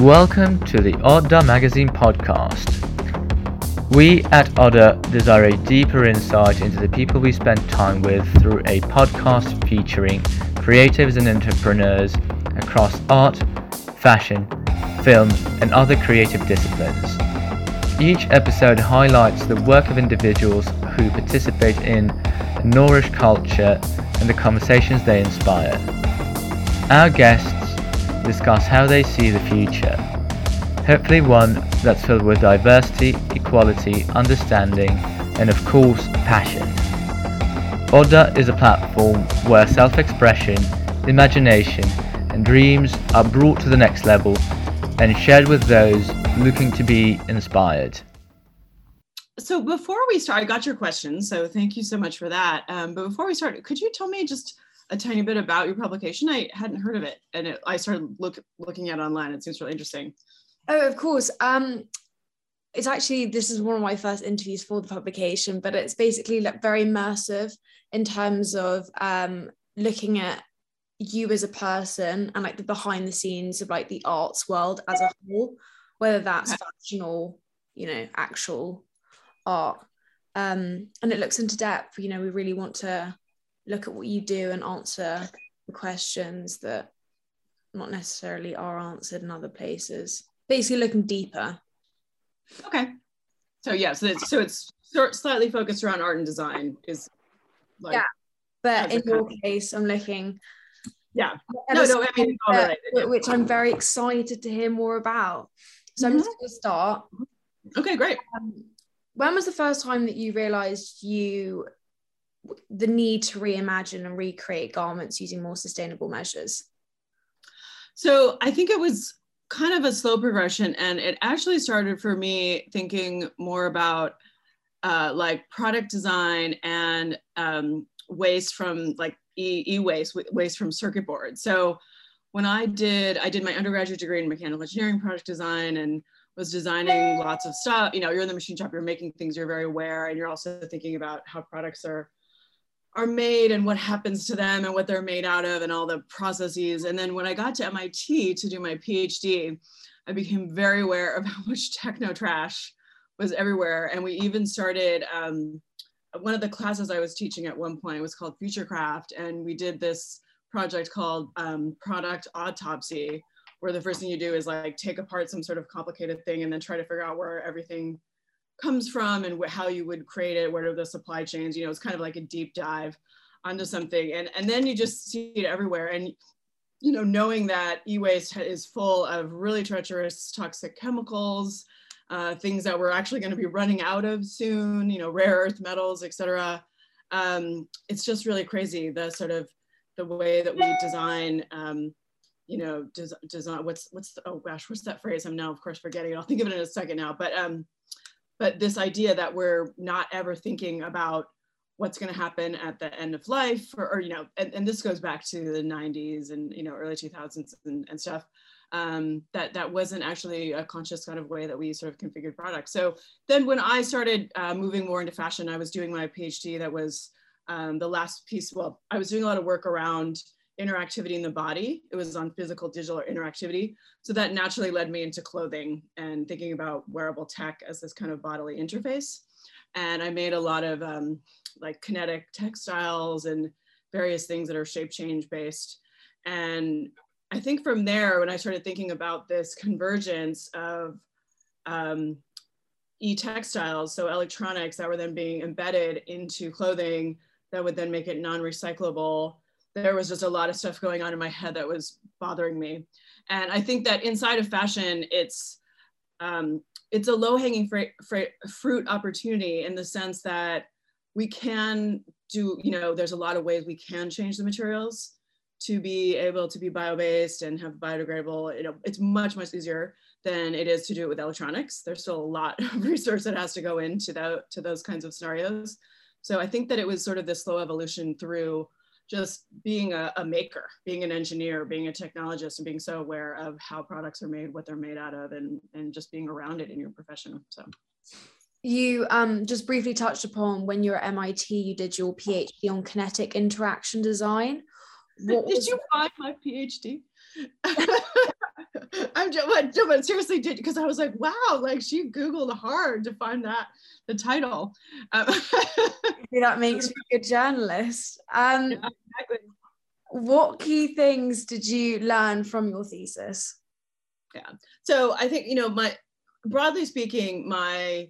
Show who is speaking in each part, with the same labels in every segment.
Speaker 1: Welcome to the Odda Magazine podcast. We at Odda desire a deeper insight into the people we spend time with through a podcast featuring creatives and entrepreneurs across art, fashion, film, and other creative disciplines. Each episode highlights the work of individuals who participate in and nourish culture and the conversations they inspire. Our guests discuss how they see the future. Hopefully, one that's filled with diversity, equality, understanding, and of course, passion. Odda is a platform where self expression, imagination, and dreams are brought to the next level and shared with those looking to be inspired.
Speaker 2: So, before we start, I got your question, so thank you so much for that. Um, but before we start, could you tell me just a tiny bit about your publication? I hadn't heard of it, and it, I started look, looking at online. It seems really interesting.
Speaker 3: Oh, of course. Um, it's actually this is one of my first interviews for the publication, but it's basically like very immersive in terms of um, looking at you as a person and like the behind the scenes of like the arts world as a whole, whether that's fashion or you know actual art. Um, and it looks into depth. You know, we really want to look at what you do and answer the questions that not necessarily are answered in other places. Basically, looking deeper.
Speaker 2: Okay. So yeah, so it's, so it's slightly focused around art and design is
Speaker 3: like yeah. But in your case, I'm looking.
Speaker 2: Yeah. No, no, I mean,
Speaker 3: which I'm very excited to hear more about. So mm-hmm. I'm just going to start.
Speaker 2: Okay, great.
Speaker 3: Um, when was the first time that you realized you the need to reimagine and recreate garments using more sustainable measures?
Speaker 2: So I think it was kind of a slow progression, and it actually started for me thinking more about uh, like product design and um, waste from like e waste waste from circuit boards. So when I did, I did my undergraduate degree in mechanical engineering, product design, and was designing lots of stuff. You know, you're in the machine shop, you're making things, you're very aware, and you're also thinking about how products are are made and what happens to them and what they're made out of and all the processes. And then when I got to MIT to do my PhD, I became very aware of how much techno trash was everywhere. And we even started um, one of the classes I was teaching at one point was called Futurecraft. And we did this project called um, Product Autopsy, where the first thing you do is like take apart some sort of complicated thing and then try to figure out where everything comes from and how you would create it, what are the supply chains, you know, it's kind of like a deep dive onto something. And, and then you just see it everywhere. And, you know, knowing that e-waste is full of really treacherous toxic chemicals, uh, things that we're actually going to be running out of soon, you know, rare earth metals, et cetera. Um, it's just really crazy, the sort of the way that we design um, you know, des- design, what's, what's, the, oh gosh, what's that phrase? I'm now of course forgetting it. I'll think of it in a second now, but um, but this idea that we're not ever thinking about what's going to happen at the end of life or, or you know and, and, this goes back to the 90s and you know early 2000s and, and stuff um, that that wasn't actually a conscious kind of way that we sort of configured products. So then when i started uh, moving more into fashion i was doing my phd that was um, the last piece well i was doing a lot of work around interactivity in the body. It was on physical digital interactivity. So that naturally led me into clothing and thinking about wearable tech as this kind of bodily interface. And I made a lot of um, like kinetic textiles and various things that are shape change based. And I think from there, when I started thinking about this convergence of um, e-textiles, so electronics that were then being embedded into clothing that would then make it non-recyclable there was just a lot of stuff going on in my head that was bothering me. And I think that inside of fashion, it's um, it's a low hanging fr- fruit opportunity in the sense that we can do, you know, there's a lot of ways we can change the materials to be able to be bio-based and have biodegradable. You know, it's much, much easier than it is to do it with electronics. There's still a lot of research that has to go into that, to those kinds of scenarios. So I think that it was sort of this slow evolution through just being a, a, maker, being an engineer, being a technologist, and being so aware of how products are made, what they're made out of, and and just being around it in your profession. So.
Speaker 3: You um, just briefly touched upon when you were at MIT, you did your PhD on kinetic interaction design.
Speaker 2: What did you find my PhD? I'm just, but, but seriously, did because I was like, wow, like she Googled hard to find that the title. Um,
Speaker 3: that makes you a good journalist. Um, yeah, exactly. What key things did you learn from your thesis?
Speaker 2: Yeah, so I think you know my broadly speaking, my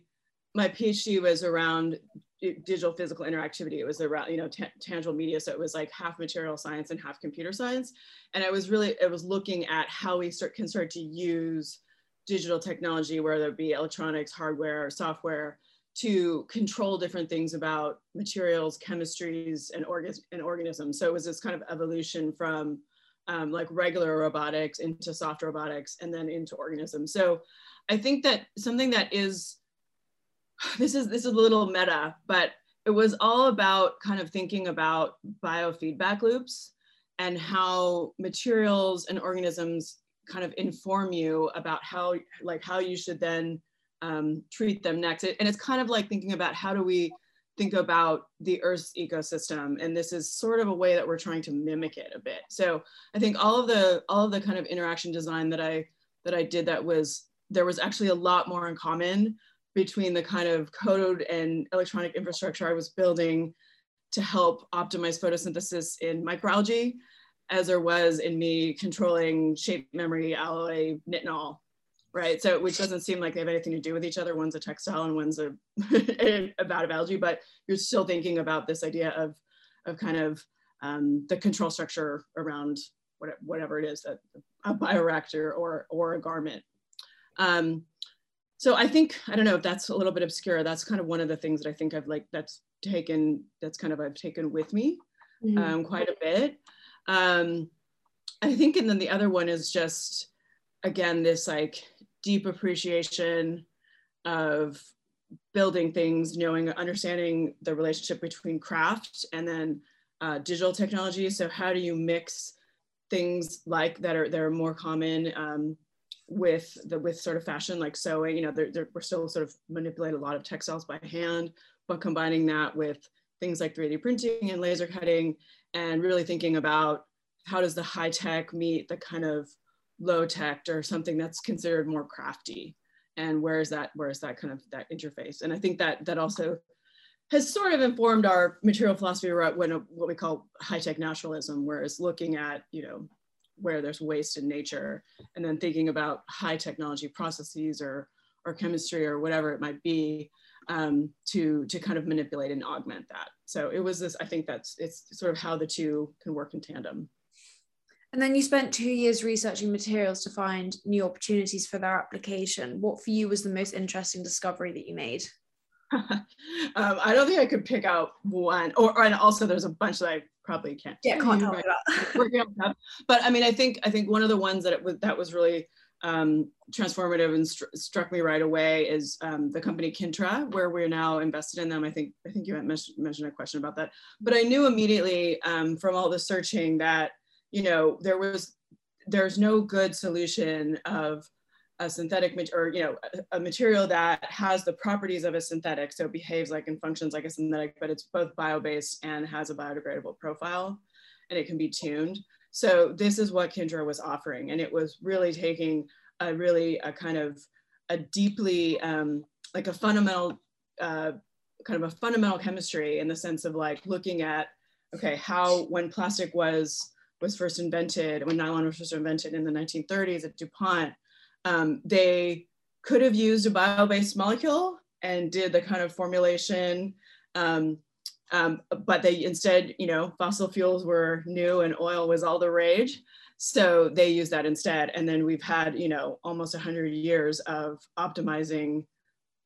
Speaker 2: my PhD was around digital physical interactivity. It was around, you know, tangible media. So it was like half material science and half computer science. And I was really, it was looking at how we start, can start to use digital technology, whether it be electronics, hardware, or software, to control different things about materials, chemistries, and, orga and organisms. So it was this kind of evolution from um, like regular robotics into soft robotics and then into organisms. So I think that something that is this is this is a little meta, but it was all about kind of thinking about biofeedback loops and how materials and organisms kind of inform you about how like how you should then um, treat them next. and it's kind of like thinking about how do we think about the Earth's ecosystem, and this is sort of a way that we're trying to mimic it a bit. So I think all of the all of the kind of interaction design that I that I did that was there was actually a lot more in common between the kind of code and electronic infrastructure I was building to help optimize photosynthesis in microalgae as there was in me controlling shape memory, alloy, nitinol, right? So which doesn't seem like they have anything to do with each other. One's a textile and one's a about of algae, but you're still thinking about this idea of, of kind of um, the control structure around whatever it is, that a bioreactor or, or a garment. Um, so I think, I don't know if that's a little bit obscure. That's kind of one of the things that I think I've like, that's taken, that's kind of I've taken with me mm-hmm. um, quite a bit. Um, I think, and then the other one is just, again, this like deep appreciation of building things, knowing, understanding the relationship between craft and then uh, digital technology. So how do you mix things like that are, that are more common um, with the with sort of fashion like sewing you know they're, they're, we're still sort of manipulate a lot of textiles by hand but combining that with things like 3d printing and laser cutting and really thinking about how does the high tech meet the kind of low tech or something that's considered more crafty? And where is that where is that kind of that interface? And i think that that also has sort of informed our material philosophy when what we call high tech naturalism whereas looking at you know where there's waste in nature and then thinking about high technology processes or or chemistry or whatever it might be um, to to kind of manipulate and augment that. So it was this i think that's it's sort of how the two can work in tandem.
Speaker 3: And then you spent two years researching materials to find new opportunities for their application. What for you was the most interesting discovery that you made?
Speaker 2: Um, I don't think I could pick out one, or, or, and also there's a bunch that I probably can't.
Speaker 3: Yeah, can't talk about.
Speaker 2: but I mean, I think I think one of the ones that it was that was really um, transformative and st struck me right away is um, the company Kintra, where we're now invested in them. I think I think you had mentioned a question about that, but I knew immediately um, from all the searching that you know there was there's no good solution of a synthetic or you know a, material that has the properties of a synthetic so it behaves like and functions like a synthetic but it's both bio-based and has a biodegradable profile and it can be tuned. So this is what Kintra was offering and it was really taking a really a kind of a deeply um, like a fundamental uh, kind of a fundamental chemistry in the sense of like looking at okay how when plastic was was first invented when nylon was first invented in the 1930s at DuPont um, they could have used a bio-based molecule and did the kind of formulation, um, um, but they instead, you know, fossil fuels were new and oil was all the rage. So they used that instead. And then we've had, you know, almost 100 years of optimizing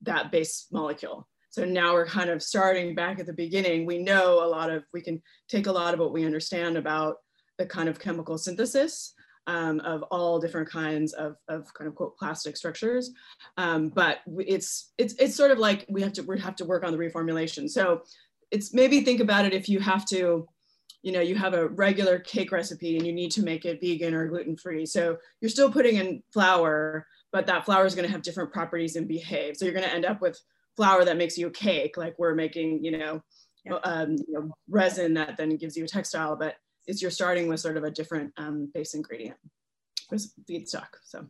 Speaker 2: that base molecule. So now we're kind of starting back at the beginning. We know a lot of, we can take a lot of what we understand about the kind of chemical synthesis um, of all different kinds of, of kind of quote plastic structures. Um, but it's, it's, it's sort of like we have to, we have to work on the reformulation. So it's maybe think about it if you have to, you know, you have a regular cake recipe and you need to make it vegan or gluten-free. So you're still putting in flour, but that flour is going to have different properties and behave. So you're going to end up with flour that makes you a cake, like we're making, you know, yeah. um, you know, resin that then gives you a textile, but is you're starting with sort of a different um, base ingredient. With feedstock. So,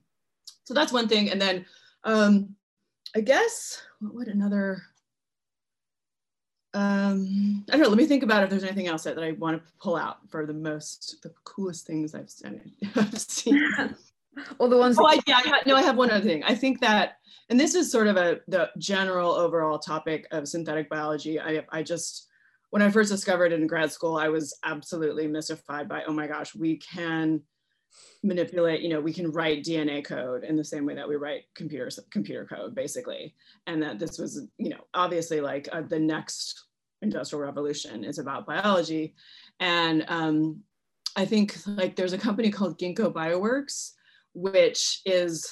Speaker 2: so that's one thing. And then um, I guess what another um, I don't know. Let me think about if there's anything else that, that I want to pull out for the most, the coolest things I've, I've seen.
Speaker 3: Or the ones.
Speaker 2: Oh, I, yeah. I ha- no, I have one other thing. I think that, and this is sort of a the general overall topic of synthetic biology. I I just when I first discovered it in grad school, I was absolutely mystified by, oh my gosh, we can manipulate you know we can write dna code in the same way that we write computer computer code basically. And that this was you know obviously like uh, the next industrial revolution is about biology. And um, i think like there's a company called ginkgo bioworks which is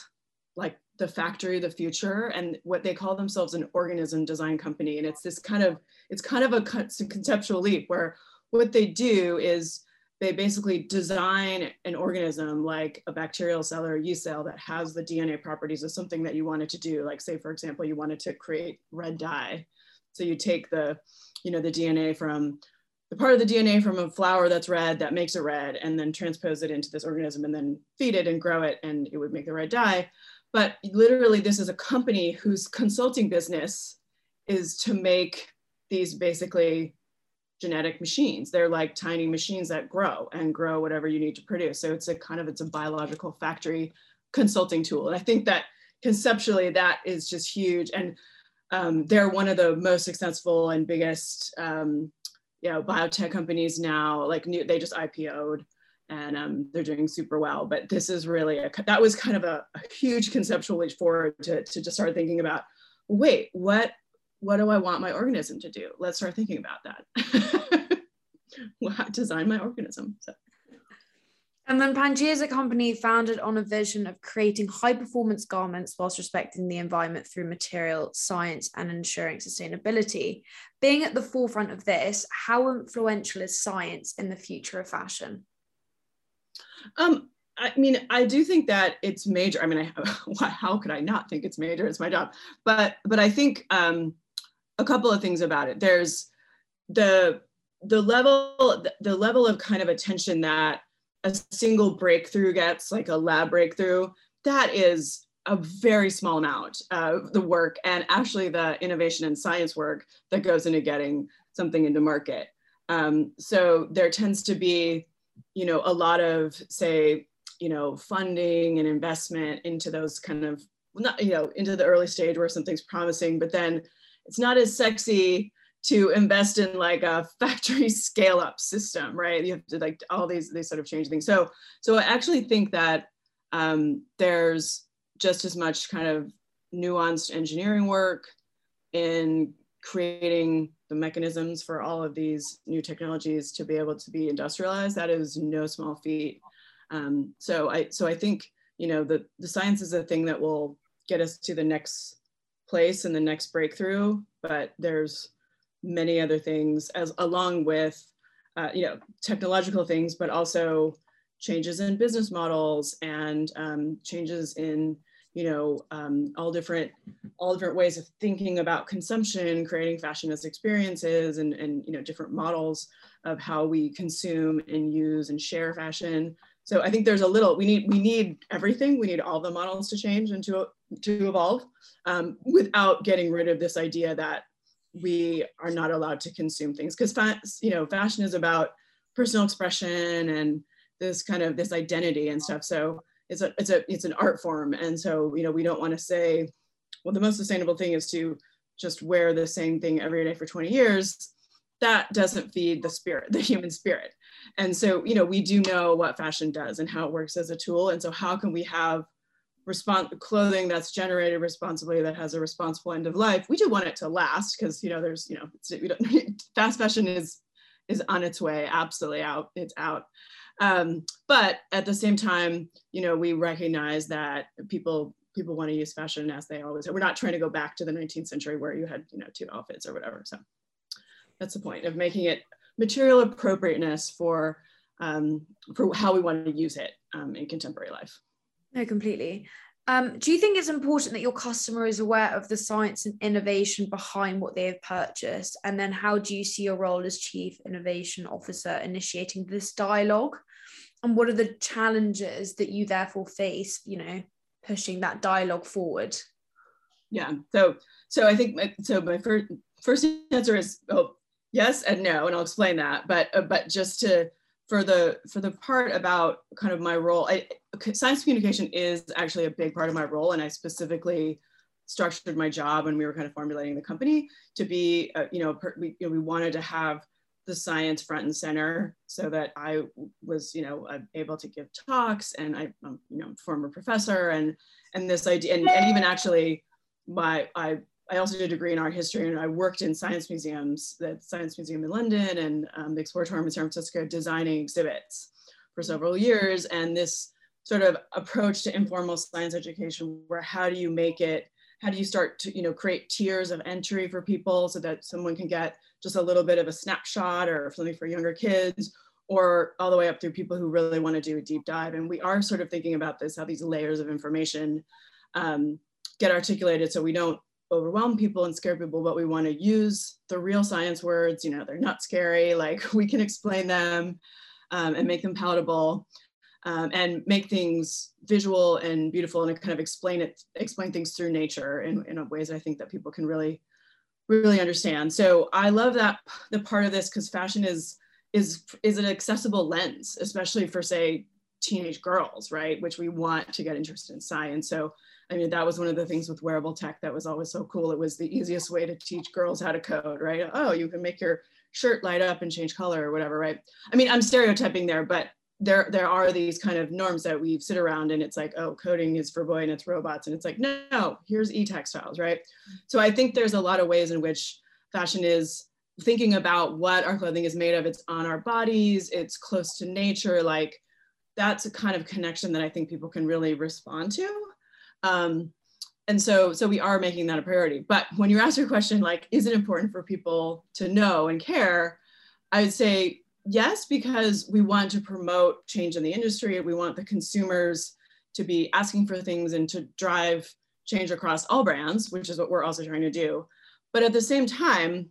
Speaker 2: like the factory of the future and what they call themselves an organism design company and it's this kind of it's kind of a conceptual leap where what they do is they basically design an organism like a bacterial cell or a yeast cell that has the DNA properties of something that you wanted to do. Like say, for example, you wanted to create red dye. So you take the, you know, the DNA from the part of the DNA from a flower that's red that makes it red and then transpose it into this organism and then feed it and grow it and it would make the red dye. But literally this is a company whose consulting business is to make these basically genetic machines. They're like tiny machines that grow and grow whatever you need to produce. So it's a kind of, it's a biological factory consulting tool. And I think that conceptually that is just huge. And um, they're one of the most successful and biggest, um, you know, biotech companies now, like new, they just IPO'd and um, they're doing super well. But this is really, a, that was kind of a, a huge conceptual leap forward to, to just start thinking about, wait, what what do I want my organism to do? Let's start thinking about that. design my organism. So.
Speaker 3: And then Pangaia is a company founded on a vision of creating high performance garments whilst respecting the environment through material science and ensuring sustainability. Being at the forefront of this, how influential is science in the future of fashion?
Speaker 2: Um, I mean, I do think that it's major. I mean, I, how could I not think it's major? It's my job. But but I think um, a couple of things about it. There's the the level the level of kind of attention that a single breakthrough gets, like a lab breakthrough, that is a very small amount of the work and actually the innovation and science work that goes into getting something into market. Um, so there tends to be, you know, a lot of say, you know, funding and investment into those kind of not, you know, into the early stage where something's promising, but then it's not as sexy to invest in like a factory scale up system, right? You have to like all these these sort of change things. So so I actually think that um, there's just as much kind of nuanced engineering work in creating the mechanisms for all of these new technologies to be able to be industrialized. That is no small feat. Um, so I so I think you know the the science is a thing that will get us to the next place and the next breakthrough, but there's many other things as along with uh, you know technological things, but also changes in business models and um, changes in you know um, all different all different ways of thinking about consumption creating fashion as experiences and and you know different models of how we consume and use and share fashion. So i think there's a little we need we need everything. We need all the models to change and to to evolve um, without getting rid of this idea that we are not allowed to consume things. Because you know fashion is about personal expression and this kind of this identity and stuff. So it's a it's a it's an art form. And so you know we don't want to say well the most sustainable thing is to just wear the same thing every day for 20 years. That doesn't feed the spirit the human spirit. And so you know we do know what fashion does and how it works as a tool. And so how can we have respond clothing that's generated responsibly that has a responsible end of life? We do want it to last because you know there's you know fast fashion is is on its way absolutely out it's out um, but at the same time you know we recognize that people people want to use fashion as they always are. we're not trying to go back to the 19th century where you had you know two outfits or whatever so that's the point of making it material appropriateness for um, for how we want to use it um, in contemporary life
Speaker 3: no, completely. Um, do you think it's important that your customer is aware of the science and innovation behind what they have purchased? And then how do you see your role as chief innovation officer initiating this dialogue? and what are the challenges that you therefore face you know pushing that dialogue forward
Speaker 2: yeah so so i think my, so my first first answer is oh yes and no and i'll explain that but uh, but just to for the for the part about kind of my role I, science communication is actually a big part of my role and i specifically structured my job when we were kind of formulating the company to be uh, you know per, we, you know, we wanted to have the science front and center so that I was, you know, able to give talks and I, am you know, former professor and, and this idea, and, and even actually my, I, I also did a degree in art history and I worked in science museums, the Science Museum in London and um, the Exploratorium in San Francisco designing exhibits for several years. And this sort of approach to informal science education where how do you make it, how do you start to, you know, create tiers of entry for people so that someone can get just a little bit of a snapshot or something for younger kids or all the way up through people who really want to do a deep dive. And we are sort of thinking about this, how these layers of information um, get articulated so we don't overwhelm people and scare people, but we want to use the real science words, you know, they're not scary, like we can explain them um, and make them palatable. Um, and make things visual and beautiful and kind of explain it, explain things through nature in, in ways I think that people can really really understand. So I love that the part of this because fashion is is is an accessible lens, especially for say teenage girls, right? Which we want to get interested in science. So I mean that was one of the things with wearable tech that was always so cool. It was the easiest way to teach girls how to code, right? Oh, you can make your shirt light up and change color or whatever, right? I mean, I'm stereotyping there, but there there are these kind of norms that we sit around and it's like oh coding is for boy and it's robots and it's like no, no here's e-textiles right so i think there's a lot of ways in which fashion is thinking about what our clothing is made of it's on our bodies it's close to nature like that's a kind of connection that i think people can really respond to um, and so so we are making that a priority but when you ask your question like is it important for people to know and care i would say yes, because we want to promote change in the industry. We want the consumers to be asking for things and to drive change across all brands, which is what we're also trying to do. But at the same time,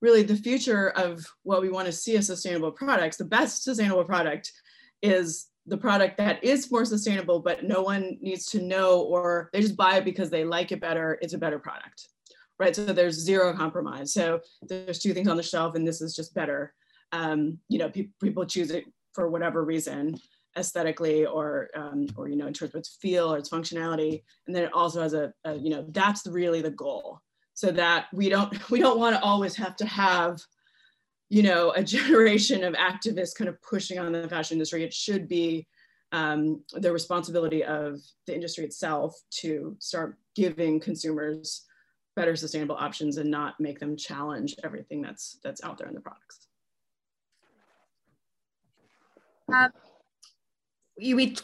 Speaker 2: really the future of what we want to see as sustainable products, the best sustainable product is the product that is more sustainable, but no one needs to know or they just buy it because they like it better. It's a better product, right? So there's zero compromise. So there's two things on the shelf and this is just better um, you know, pe people choose it for whatever reason, aesthetically or, um, or, you know, in terms of its feel or its functionality. And then it also has a, a you know, that's really the goal. So that we don't, we don't want to always have to have, you know, a generation of activists kind of pushing on the fashion industry. It should be um, the responsibility of the industry itself to start giving consumers better sustainable options and not make them challenge everything that's that's out there in the products.
Speaker 3: Um, you, we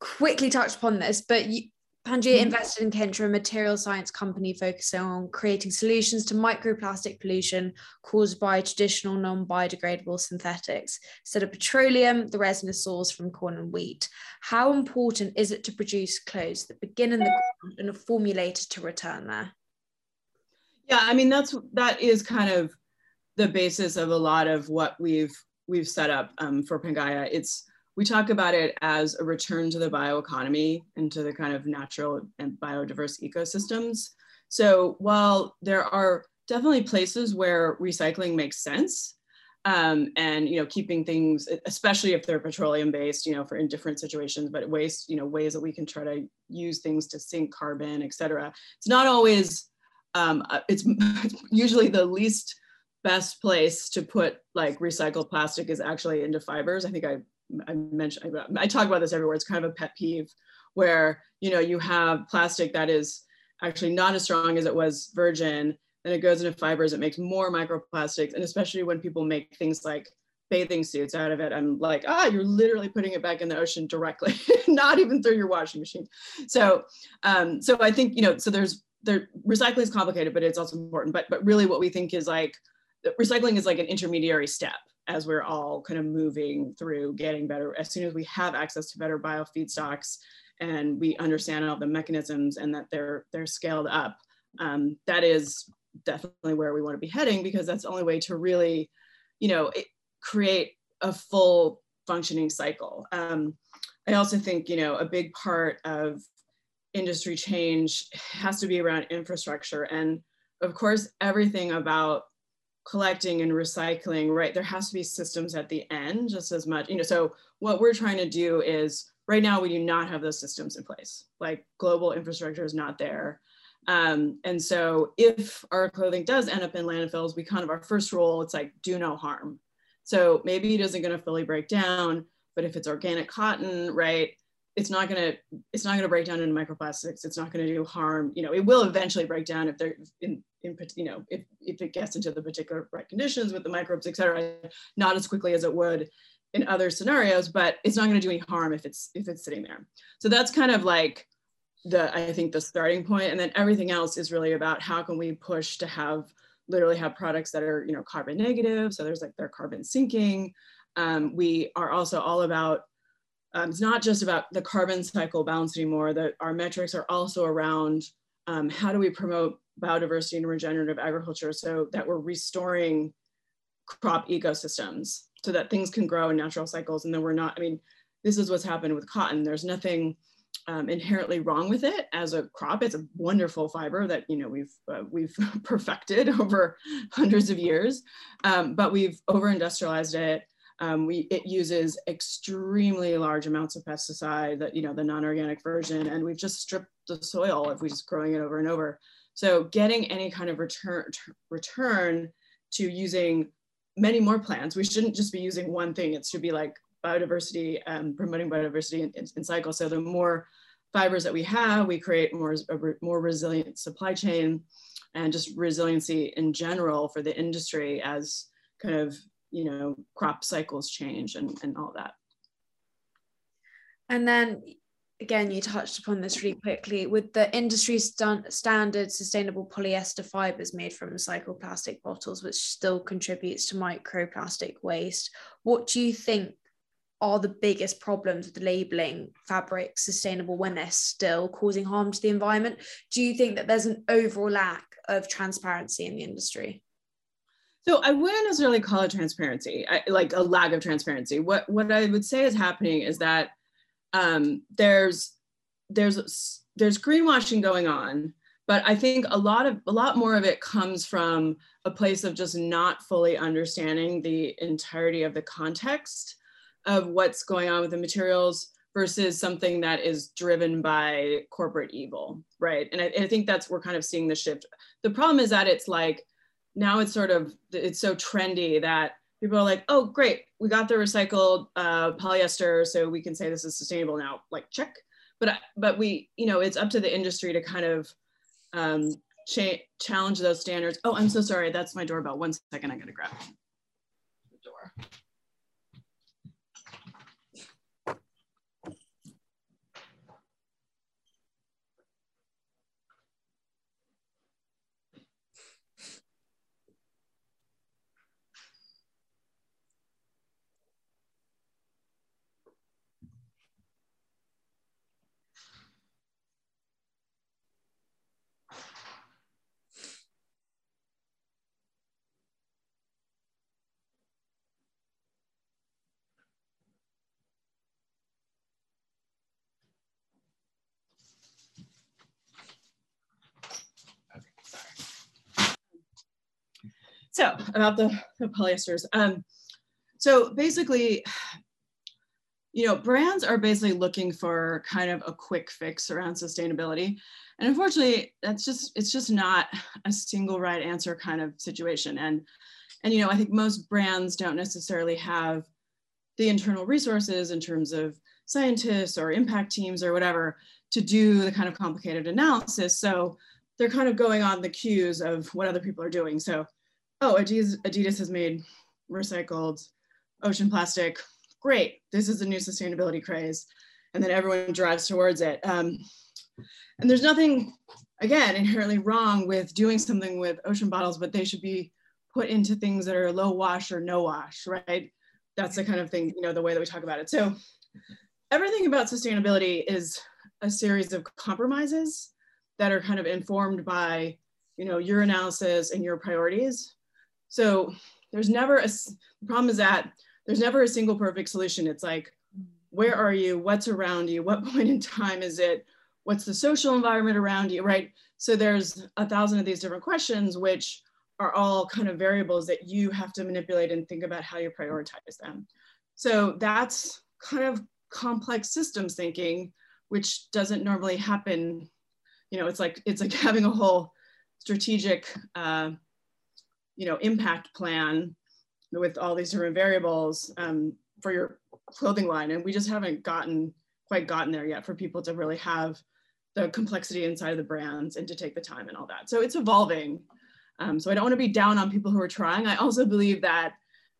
Speaker 3: quickly touched upon this, but you, Pangaia mm-hmm. invested in Kintra, a material science company focusing on creating solutions to microplastic pollution caused by traditional non-biodegradable synthetics instead of petroleum, the resin is sourced from corn and wheat. How important is it to produce clothes that begin in the ground and are formulated to return there?
Speaker 2: Yeah, I mean that's that is kind of the basis of a lot of what we've we've set up um, for Pangaia, it's we talk about it as a return to the bioeconomy and to the kind of natural and biodiverse ecosystems. So while there are definitely places where recycling makes sense, um, and you know keeping things, especially if they're petroleum based, you know, for in different situations, but waste, you know, ways that we can try to use things to sink carbon, et cetera. It's not always, um, uh, it's, it's usually the least best place to put like recycled plastic is actually into fibers. I think I, I mentioned, I, talk about this everywhere. It's kind of a pet peeve where, you know, you have plastic that is actually not as strong as it was virgin, then it goes into fibers, it makes more microplastics. And especially when people make things like bathing suits out of it, I'm like, ah, you're literally putting it back in the ocean directly, not even through your washing machine. So, um, so I think, you know, so there's, there, recycling is complicated, but it's also important. But, but really what we think is like, recycling is like an intermediary step as we're all kind of moving through getting better. As soon as we have access to better bio feedstocks and we understand all the mechanisms and that they're they're scaled up, um, that is definitely where we want to be heading because that's the only way to really, you know, create a full functioning cycle. Um, I also think, you know, a big part of industry change has to be around infrastructure. And of course, everything about collecting and recycling, right? There has to be systems at the end just as much, you know, so what we're trying to do is right now we do not have those systems in place. Like global infrastructure is not there. Um, and so if our clothing does end up in landfills, we kind of our first rule, it's like do no harm. So maybe it isn't going to fully break down, but if it's organic cotton, right, it's not to it's not going to break down into microplastics. It's not going to do harm. You know, it will eventually break down if they're in, in you know if, if it gets into the particular right conditions with the microbes, et cetera, not as quickly as it would in other scenarios, but it's not going to do any harm if it's if it's sitting there. So that's kind of like the I think the starting point, and then everything else is really about how can we push to have literally have products that are you know carbon negative. So there's like they're carbon sinking. Um, we are also all about um, it's not just about the carbon cycle balance anymore. That our metrics are also around um, how do we promote biodiversity and regenerative agriculture so that we're restoring crop ecosystems so that things can grow in natural cycles and then we're not i mean this is what's happened with cotton there's nothing um, inherently wrong with it as a crop. It's a wonderful fiber that you know we've uh, we've perfected over hundreds of years, um, but we've over industrialized it. Um, we it uses extremely large amounts of pesticide that you know the non-organic version, and we've just stripped the soil if we're just growing it over and over. So getting any kind of return return to using many more plants. We shouldn't just be using one thing. It should be like biodiversity, um, promoting biodiversity in, in, in cycle. So the more fibers that we have, we create more, more resilient supply chain and just resiliency in general for the industry as kind of, you know, crop cycles change and, and all that.
Speaker 3: And then again, you touched upon this really quickly with the industry st- standard sustainable polyester fibers made from recycled plastic bottles, which still contributes to microplastic waste. What do you think are the biggest problems with labeling fabric sustainable when they're still causing harm to the environment? Do you think that there's an overall lack of transparency in the industry?
Speaker 2: So I wouldn't necessarily call it transparency, I, like a lack of transparency. What what I would say is happening is that um, there's there's there's greenwashing going on, but I think a lot of a lot more of it comes from a place of just not fully understanding the entirety of the context of what's going on with the materials versus something that is driven by corporate evil, right? And I, I, think that's we're kind of seeing the shift. The problem is that it's like now it's sort of it's so trendy that people are like, oh great, we got the recycled uh, polyester, so we can say this is sustainable now. Like check, but but we you know it's up to the industry to kind of um, cha- challenge those standards. Oh, I'm so sorry, that's my doorbell. One second, I gotta grab the door. So about the, the polyesters. Um, so basically, you know, brands are basically looking for kind of a quick fix around sustainability. And unfortunately, that's just, it's just not a single right answer kind of situation. And, and, you know, I think most brands don't necessarily have the internal resources in terms of scientists or impact teams or whatever to do the kind of complicated analysis. So they're kind of going on the cues of what other people are doing. So oh, Adidas, Adidas has made recycled ocean plastic. Great, this is a new sustainability craze. And then everyone drives towards it. Um, and there's nothing, again, inherently wrong with doing something with ocean bottles, but they should be put into things that are low wash or no wash, right? That's the kind of thing, you know, the way that we talk about it. So everything about sustainability is a series of compromises that are kind of informed by, you know, your analysis and your priorities. So there's never a, the problem is that there's never a single perfect solution. It's like, where are you? What's around you? What point in time is it? What's the social environment around you, right? So there's a thousand of these different questions, which are all kind of variables that you have to manipulate and think about how you prioritize them. So that's kind of complex systems thinking, which doesn't normally happen. You know, it's like it's like having a whole strategic, uh, you know, impact plan with all these different variables um, for your clothing line, and we just haven't gotten quite gotten there yet for people to really have the complexity inside of the brands and to take the time and all that. So it's evolving. Um, so I don't want to be down on people who are trying. I also believe that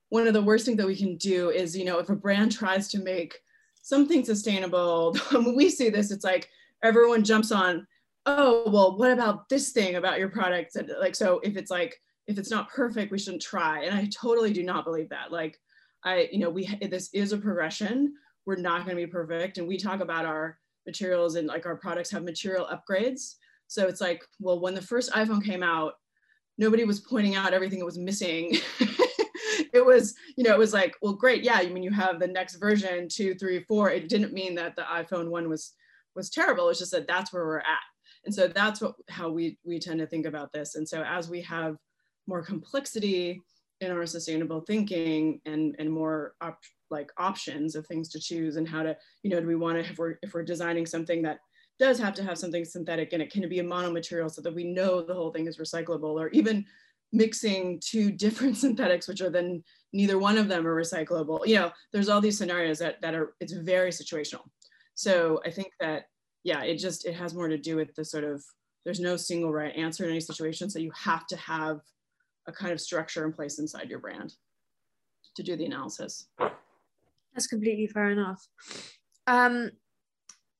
Speaker 2: one of the worst things that we can do is, you know, if a brand tries to make something sustainable, when we see this, it's like everyone jumps on, oh, well, what about this thing about your product? And like, so if it's like, if it's not perfect, we shouldn't try. And I totally do not believe that. Like, I, you know, we, this is a progression. We're not going to be perfect. And we talk about our materials and like our products have material upgrades. So it's like, well, when the first iPhone came out, nobody was pointing out everything that was missing. it was, you know, it was like, well, great, yeah. I mean, you have the next version, two, three, four. It didn't mean that the iPhone one was was terrible. It's just that that's where we're at. And so that's what how we we tend to think about this. And so as we have more complexity in our sustainable thinking and and more op, like options of things to choose and how to, you know, do we want to if we're if we're designing something that does have to have something synthetic and it can be a monomaterial so that we know the whole thing is recyclable or even mixing two different synthetics which are then neither one of them are recyclable. You know there's all these scenarios that, that are it's very situational. So i think that yeah it just it has more to do with the sort of there's no single right answer in any situation so you have to have a kind of structure in place inside your brand to do the analysis
Speaker 3: that's completely fair enough um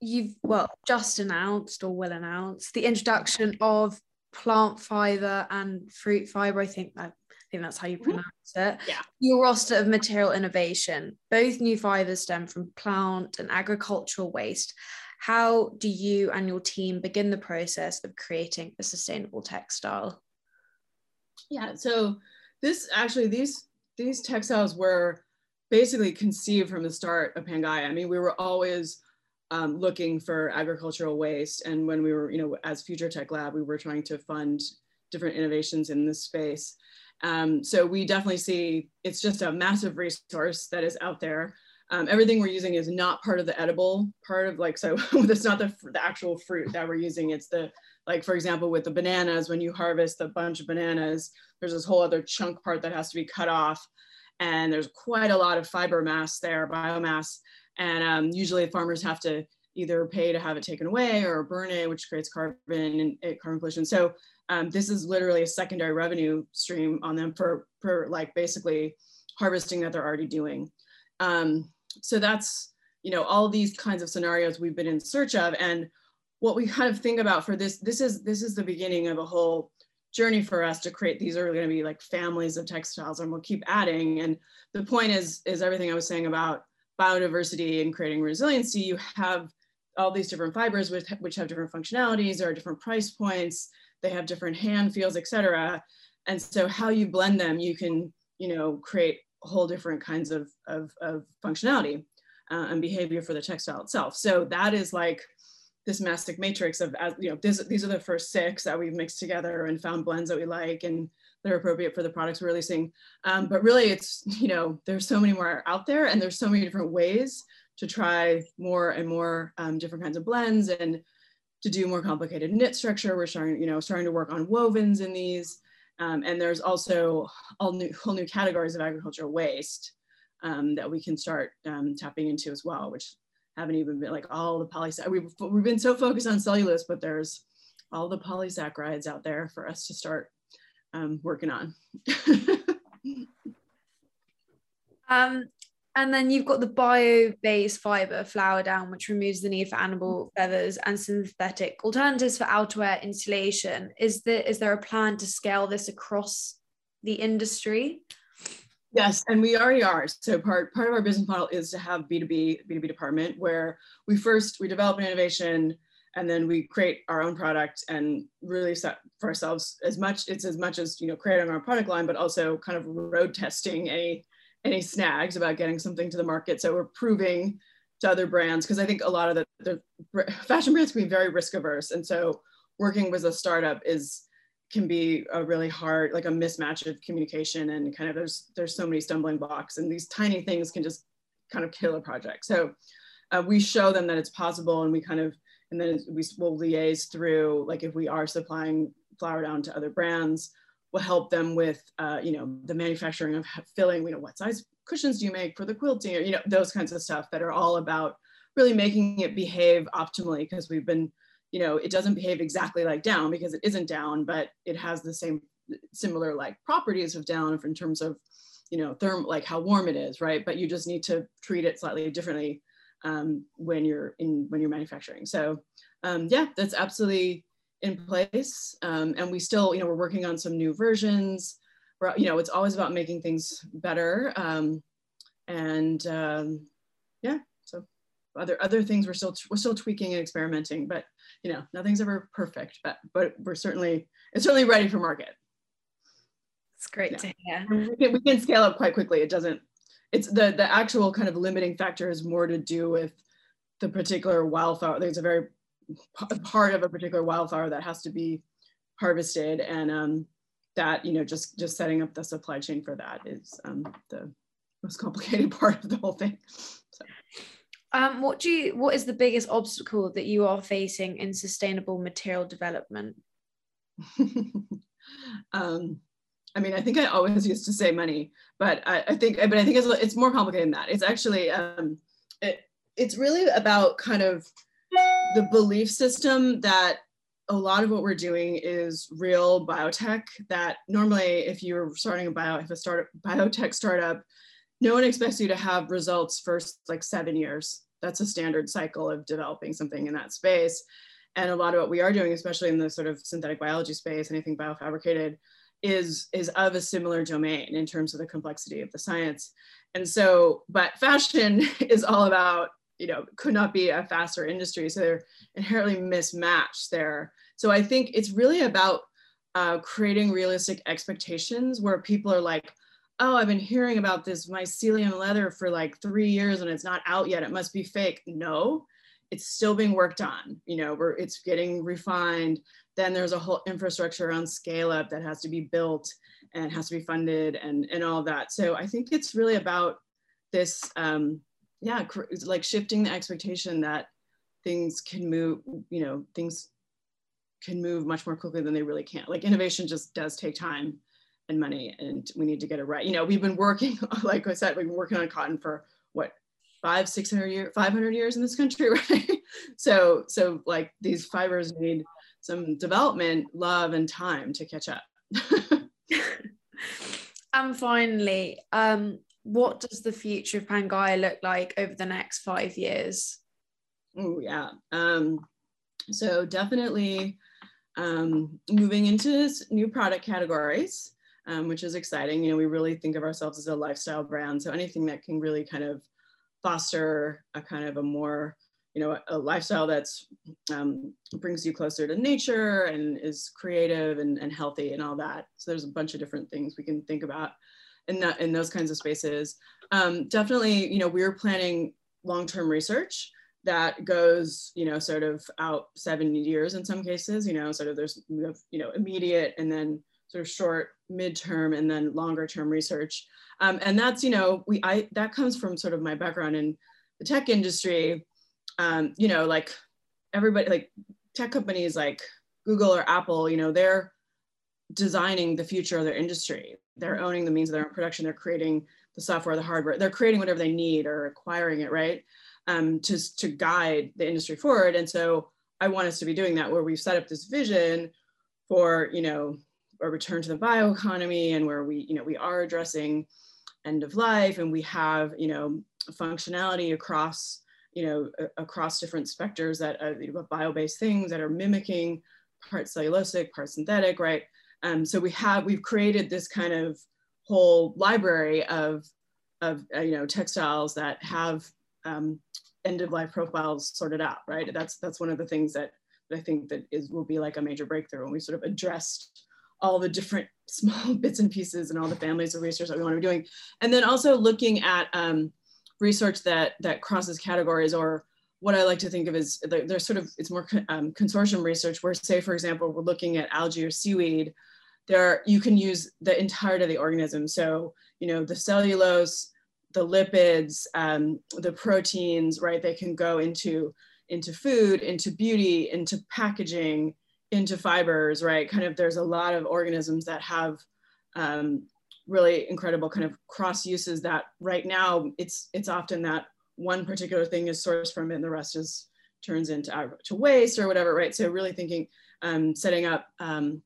Speaker 3: you've well just announced or will announce the introduction of plant fiber and fruit fiber. I think that I think that's how you mm-hmm. pronounce it.
Speaker 2: Yeah.
Speaker 3: Your roster of material innovation. Both new fibers stem from plant and agricultural waste. How do you and your team begin the process of creating a sustainable textile?
Speaker 2: Yeah, so this actually these these textiles were basically conceived from the start of Pangaia. I mean, we were always um, looking for agricultural waste. And when we were, you know, as Future Tech Lab, we were trying to fund different innovations in this space. Um, so we definitely see it's just a massive resource that is out there. Um, everything we're using is not part of the edible part of like, so it's not the, the actual fruit that we're using. It's the, like for example, with the bananas, when you harvest a bunch of bananas, there's this whole other chunk part that has to be cut off. And there's quite a lot of fiber mass there, biomass and um, usually farmers have to either pay to have it taken away or burn it, which creates carbon and uh, carbon pollution. So um, this is literally a secondary revenue stream on them for, for like basically harvesting that they're already doing. Um, so that's, you know, all these kinds of scenarios we've been in search of. And what we kind of think about for this, this is, this is the beginning of a whole journey for us to create, these are gonna be like families of textiles and we'll keep adding. And the point is, is everything I was saying about biodiversity and creating resiliency, you have all these different fibers with, which have different functionalities, are different price points, they have different hand feels, etc. And so how you blend them, you can, you know, create whole different kinds of, of, of functionality uh, and behavior for the textile itself. So that is like this mastic matrix of, you know, this, these are the first six that we've mixed together and found blends that we like and that are appropriate for the products we're releasing. Um, but really it's, you know, there's so many more out there and there's so many different ways to try more and more um, different kinds of blends and to do more complicated knit structure. We're starting, you know, starting to work on wovens in these. Um, and there's also all new, whole new categories of agricultural waste um, that we can start um, tapping into as well, which haven't even been like all the polysaccharides. We've, we've been so focused on cellulose, but there's all the polysaccharides out there for us to start um, working on.
Speaker 3: and then you've got the bio-based fiber flower down, which removes the need for animal mm. feathers and synthetic alternatives for outerwear insulation. Is there is there a plan to scale this across the industry?
Speaker 2: Yes, and we already are. So part part of our business model is to have B2B B2B department where we first we develop an innovation and then we create our own product and really set for ourselves as much it's as much as you know creating our product line but also kind of road testing a any snags about getting something to the market. So we're proving to other brands because I think a lot of the, the fashion brands can be very risk averse, and so working with a startup is can be a really hard like a mismatch of communication and kind of there's there's so many stumbling blocks and these tiny things can just kind of kill a project so uh, we show them that it's possible and we kind of and then we will liaise through like if we are supplying flower down to other brands we'll help them with uh, you know the manufacturing of filling you know what size cushions do you make for the quilting or you know those kinds of stuff that are all about really making it behave optimally because we've been you know it doesn't behave exactly like down because it isn't down but it has the same similar like properties of down in terms of you know therm like how warm it is right? But you just need to treat it slightly differently um, when you're in when you're manufacturing. So um, yeah that's absolutely in place. Um, and we still you know we're working on some new versions. We're, you know it's always about making things better. Um, and um, yeah so other other things we're still we're still tweaking and experimenting but you know nothing's ever perfect but but we're certainly it's certainly ready for market.
Speaker 3: It's great yeah. to hear.
Speaker 2: We can, we can scale up quite quickly. It doesn't it's the the actual kind of limiting factor is more to do with the particular wildflower. There's a very part of a particular wildflower that has to be harvested and um, that you know just just setting up the supply chain for that is um, the most complicated part of the whole thing so.
Speaker 3: um, what do you what is the biggest obstacle that you are facing in sustainable material development
Speaker 2: um, I mean, I think I always used to say money, but I, I think, but I think it's, it's more complicated than that. It's actually, um, it, it's really about kind of the belief system that a lot of what we're doing is real biotech that normally if you're starting a bio if a startup biotech startup no one expects you to have results for like seven years. That's a standard cycle of developing something in that space. And a lot of what we are doing especially in the sort of synthetic biology space anything biofabricated is is of a similar domain in terms of the complexity of the science. And so but fashion is all about you know could not be a faster industry so they're inherently mismatched there. So i think it's really about uh, creating realistic expectations where people are like oh i've been hearing about this mycelium leather for like three years and it's not out yet. It must be fake. No it's still being worked on you know where it's getting refined. Then there's a whole infrastructure around scale up that has to be built and has to be funded and and all that. So i think it's really about this um, yeah like shifting the expectation that things can move you know things can move much more quickly than they really can. Like innovation just does take time and money and we need to get it right. You know we've been working like i said we've been working on cotton for what five 600 years 500 years in this country right? So so like these fibers need some development love and time to catch up.
Speaker 3: And finally um what does the future of Pangaia look like over the next five years?
Speaker 2: Oh yeah. Um, so definitely um, moving into new product categories, um, which is exciting. You know, we really think of ourselves as a lifestyle brand. So anything that can really kind of foster a kind of a more, you know, a lifestyle that's um, brings you closer to nature and is creative and, and healthy and all that. So there's a bunch of different things we can think about in that in those kinds of spaces. Um, definitely, you know, we're planning long-term research that goes, you know, sort of out seven years in some cases. You know, sort of there's you know immediate and then sort of short, midterm, and then longer-term research. Um, and that's you know we I that comes from sort of my background in the tech industry. Um, you know, like everybody like tech companies like Google or Apple, you know, they're designing the future of their industry. They're owning the means of their own production. They're creating the software, the hardware. They're creating whatever they need or acquiring it, right? Um, to, to guide the industry forward. And so I want us to be doing that where we've set up this vision for, you know, a return to the bioeconomy and where we, you know, we are addressing end of life and we have, you know, functionality across, you know, across different specters that know, bio-based things that are mimicking part cellulosic, part synthetic, right? Um, so we have, we've created this kind of whole library of, of uh, you know, textiles that have um, end of life profiles sorted out, right? That's, that's one of the things that, that I think that is, will be like a major breakthrough when we sort of addressed all the different small bits and pieces and all the families of research that we want to be doing. And then also looking at um, research that that crosses categories or what I like to think of as there's sort of, it's more um, consortium research where say, for example, we're looking at algae or seaweed, there you can use the entirety of the organism. So, you know, the cellulose, the lipids, um, the proteins, right? They can go into, into food, into beauty, into packaging, into fibers, right? Kind of there's a lot of organisms that have um, really incredible kind of cross uses that right now it's it's often that one particular thing is sourced from it and the rest is turns into to waste or whatever, right? So really thinking, um, setting up, um,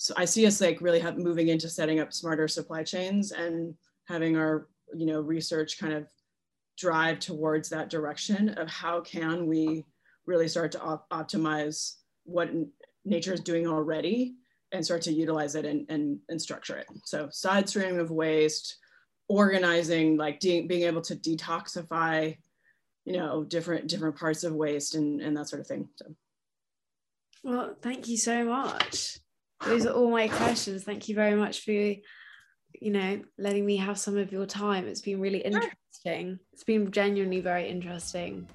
Speaker 2: so I see us like really have moving into setting up smarter supply chains and having our, you know, research kind of drive towards that direction of how can we really start to op optimize what nature is doing already and start to utilize it and, and, and structure it. So side stream of waste, organizing, like being able to detoxify, you know, different different parts of waste and and that sort of thing. So.
Speaker 3: Well, thank you so much. Those are all my questions. Thank you very much for you know letting me have some of your time. It's been really interesting. It's been genuinely very interesting.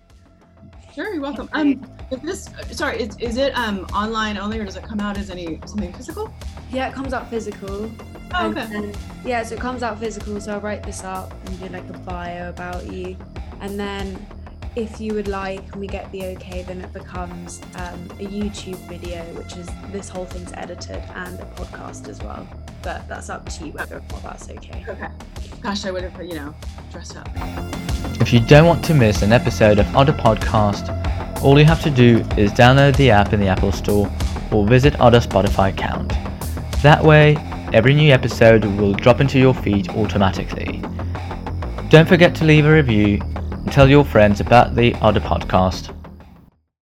Speaker 2: Sure, you're welcome. Um, is this sorry? Is, is it um online only, or does it come out as any something physical?
Speaker 3: Yeah, it comes out physical.
Speaker 2: Oh, okay.
Speaker 3: And, yeah, so it comes out physical. So I'll write this up and do like a bio about you, and then if you would like and we get the okay, then it becomes um, a YouTube video, which is this whole thing's edited and a podcast as well. But that's up to you whether or not that's okay.
Speaker 2: Okay. Gosh, I would have, you know, dressed up.
Speaker 1: If you don't want to miss an episode of Otter Podcast, all you have to do is download the app in the Apple Store or visit Otter Spotify account. That way, every new episode will drop into your feed automatically. Don't forget to leave a review and tell your friends about the Otter Podcast.